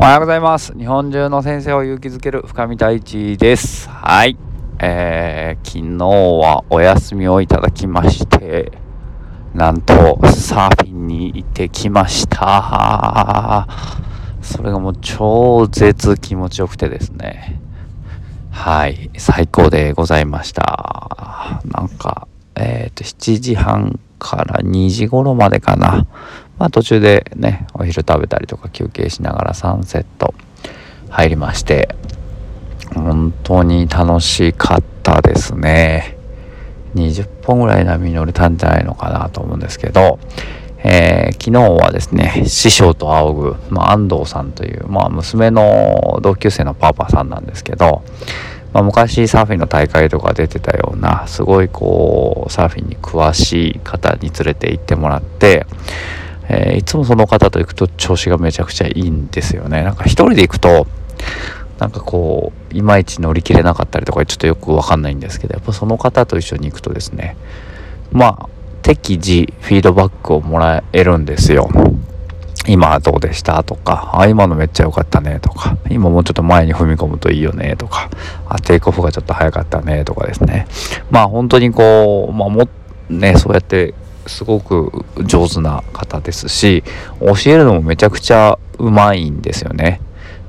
おはようございます。日本中の先生を勇気づける深見太一です。はい。えー、昨日はお休みをいただきましてなんとサーフィンに行ってきました。それがもう超絶気持ちよくてですね。はい。最高でございました。なんかえっ、ー、と7時半から2時頃までかな。まあ途中でねお昼食べたりとか休憩しながら3セット入りまして本当に楽しかったですね。20本ぐらい波乗れたんじゃないのかなと思うんですけど、えー、昨日はですね師匠と仰ぐ、まあ、安藤さんという、まあ、娘の同級生のパパさんなんですけど、まあ、昔サーフィンの大会とか出てたようなすごいこうサーフィンに詳しい方に連れて行ってもらってえー、いつもその方と行くと調子がめちゃくちゃいいんですよね。なんか一人で行くと、なんかこう、いまいち乗り切れなかったりとか、ちょっとよくわかんないんですけど、やっぱその方と一緒に行くとですね、まあ、適時フィードバックをもらえるんですよ。今どうでした？とか、あ、今のめっちゃ良かったねとか、今もうちょっと前に踏み込むといいよねとか、あ、テイクオフがちょっと早かったねとかですね。まあ本当にこう、まあも、ね、そうやってすごく上手な方ですし教えるのもめちゃくちゃうまいんですよね。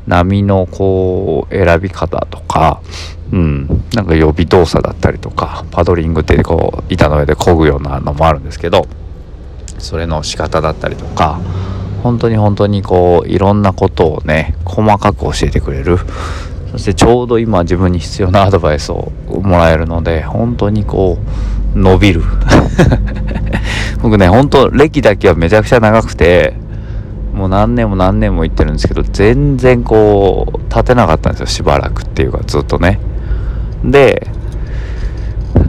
波のこう選び方とか、うん、なんか予備動作だったりとかパドリングってこう板の上で漕ぐようなのもあるんですけどそれの仕方だったりとか本当に本当にこういろんなことをね細かく教えてくれるそしてちょうど今自分に必要なアドバイスをもらえるので本当にこう伸びる 僕ね、ほんと歴だけはめちゃくちゃ長くて、もう何年も何年も行ってるんですけど、全然こう、立てなかったんですよ、しばらくっていうか、ずっとね。で、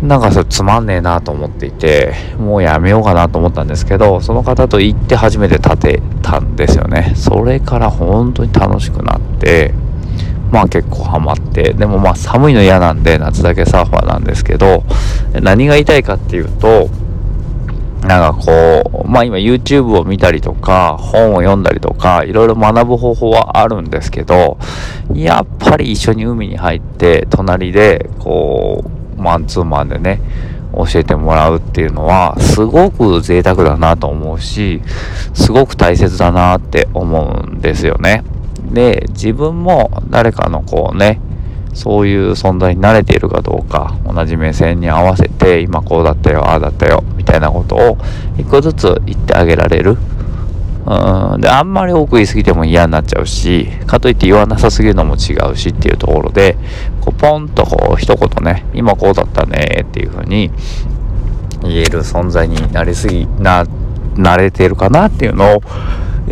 なんかそれつまんねえなと思っていて、もうやめようかなと思ったんですけど、その方と行って初めて立てたんですよね。それから本当に楽しくなって、まあ結構ハマって、でもまあ寒いの嫌なんで夏だけサーファーなんですけど、何が言いたいかっていうと、なんかこう、まあ今 YouTube を見たりとか、本を読んだりとか、いろいろ学ぶ方法はあるんですけど、やっぱり一緒に海に入って、隣で、こう、マンツーマンでね、教えてもらうっていうのは、すごく贅沢だなと思うし、すごく大切だなって思うんですよね。で、自分も誰かのこうね、そういう存在に慣れているかどうか同じ目線に合わせて今こうだったよああだったよみたいなことを一個ずつ言ってあげられるうんであんまり多く言い過ぎても嫌になっちゃうしかといって言わなさすぎるのも違うしっていうところでこうポンとこう一言ね今こうだったねっていうふうに言える存在になりすぎな慣れてるかなっていうのを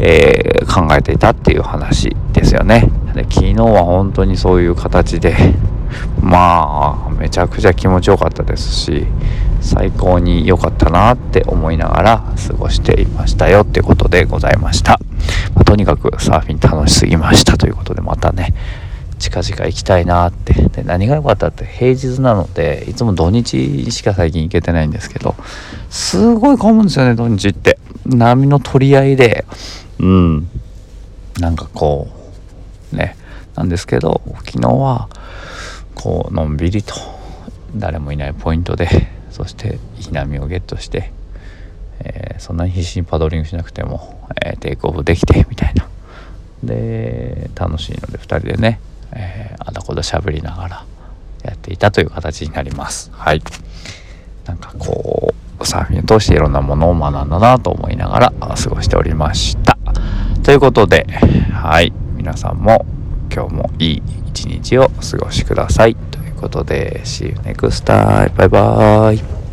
えー、考えていたっていう話ですよね。で昨日は本当にそういう形でまあめちゃくちゃ気持ちよかったですし最高に良かったなって思いながら過ごしていましたよってことでございました、まあ、とにかくサーフィン楽しすぎましたということでまたね近々行きたいなって。で何が良かったって平日なのでいつも土日しか最近行けてないんですけどすごい混むんですよね土日って。波の取り合いで。うん。なんかこうね。なんですけど昨日はこうのんびりと誰もいないポイントでそしていい波をゲットして、えー、そんなに必死にパドリングしなくても、えー、テイクオフできてみたいな。で楽しいので2人でね、えー、あだこだ喋りながらやっていたという形になります。はい。なんかこうサーフィンを通していろんなものを学んだなと思いながら過ごしておりました。ということで、はい、皆さんも今日もいい一日をお過ごしください。ということで、See you next time. バイバーイ。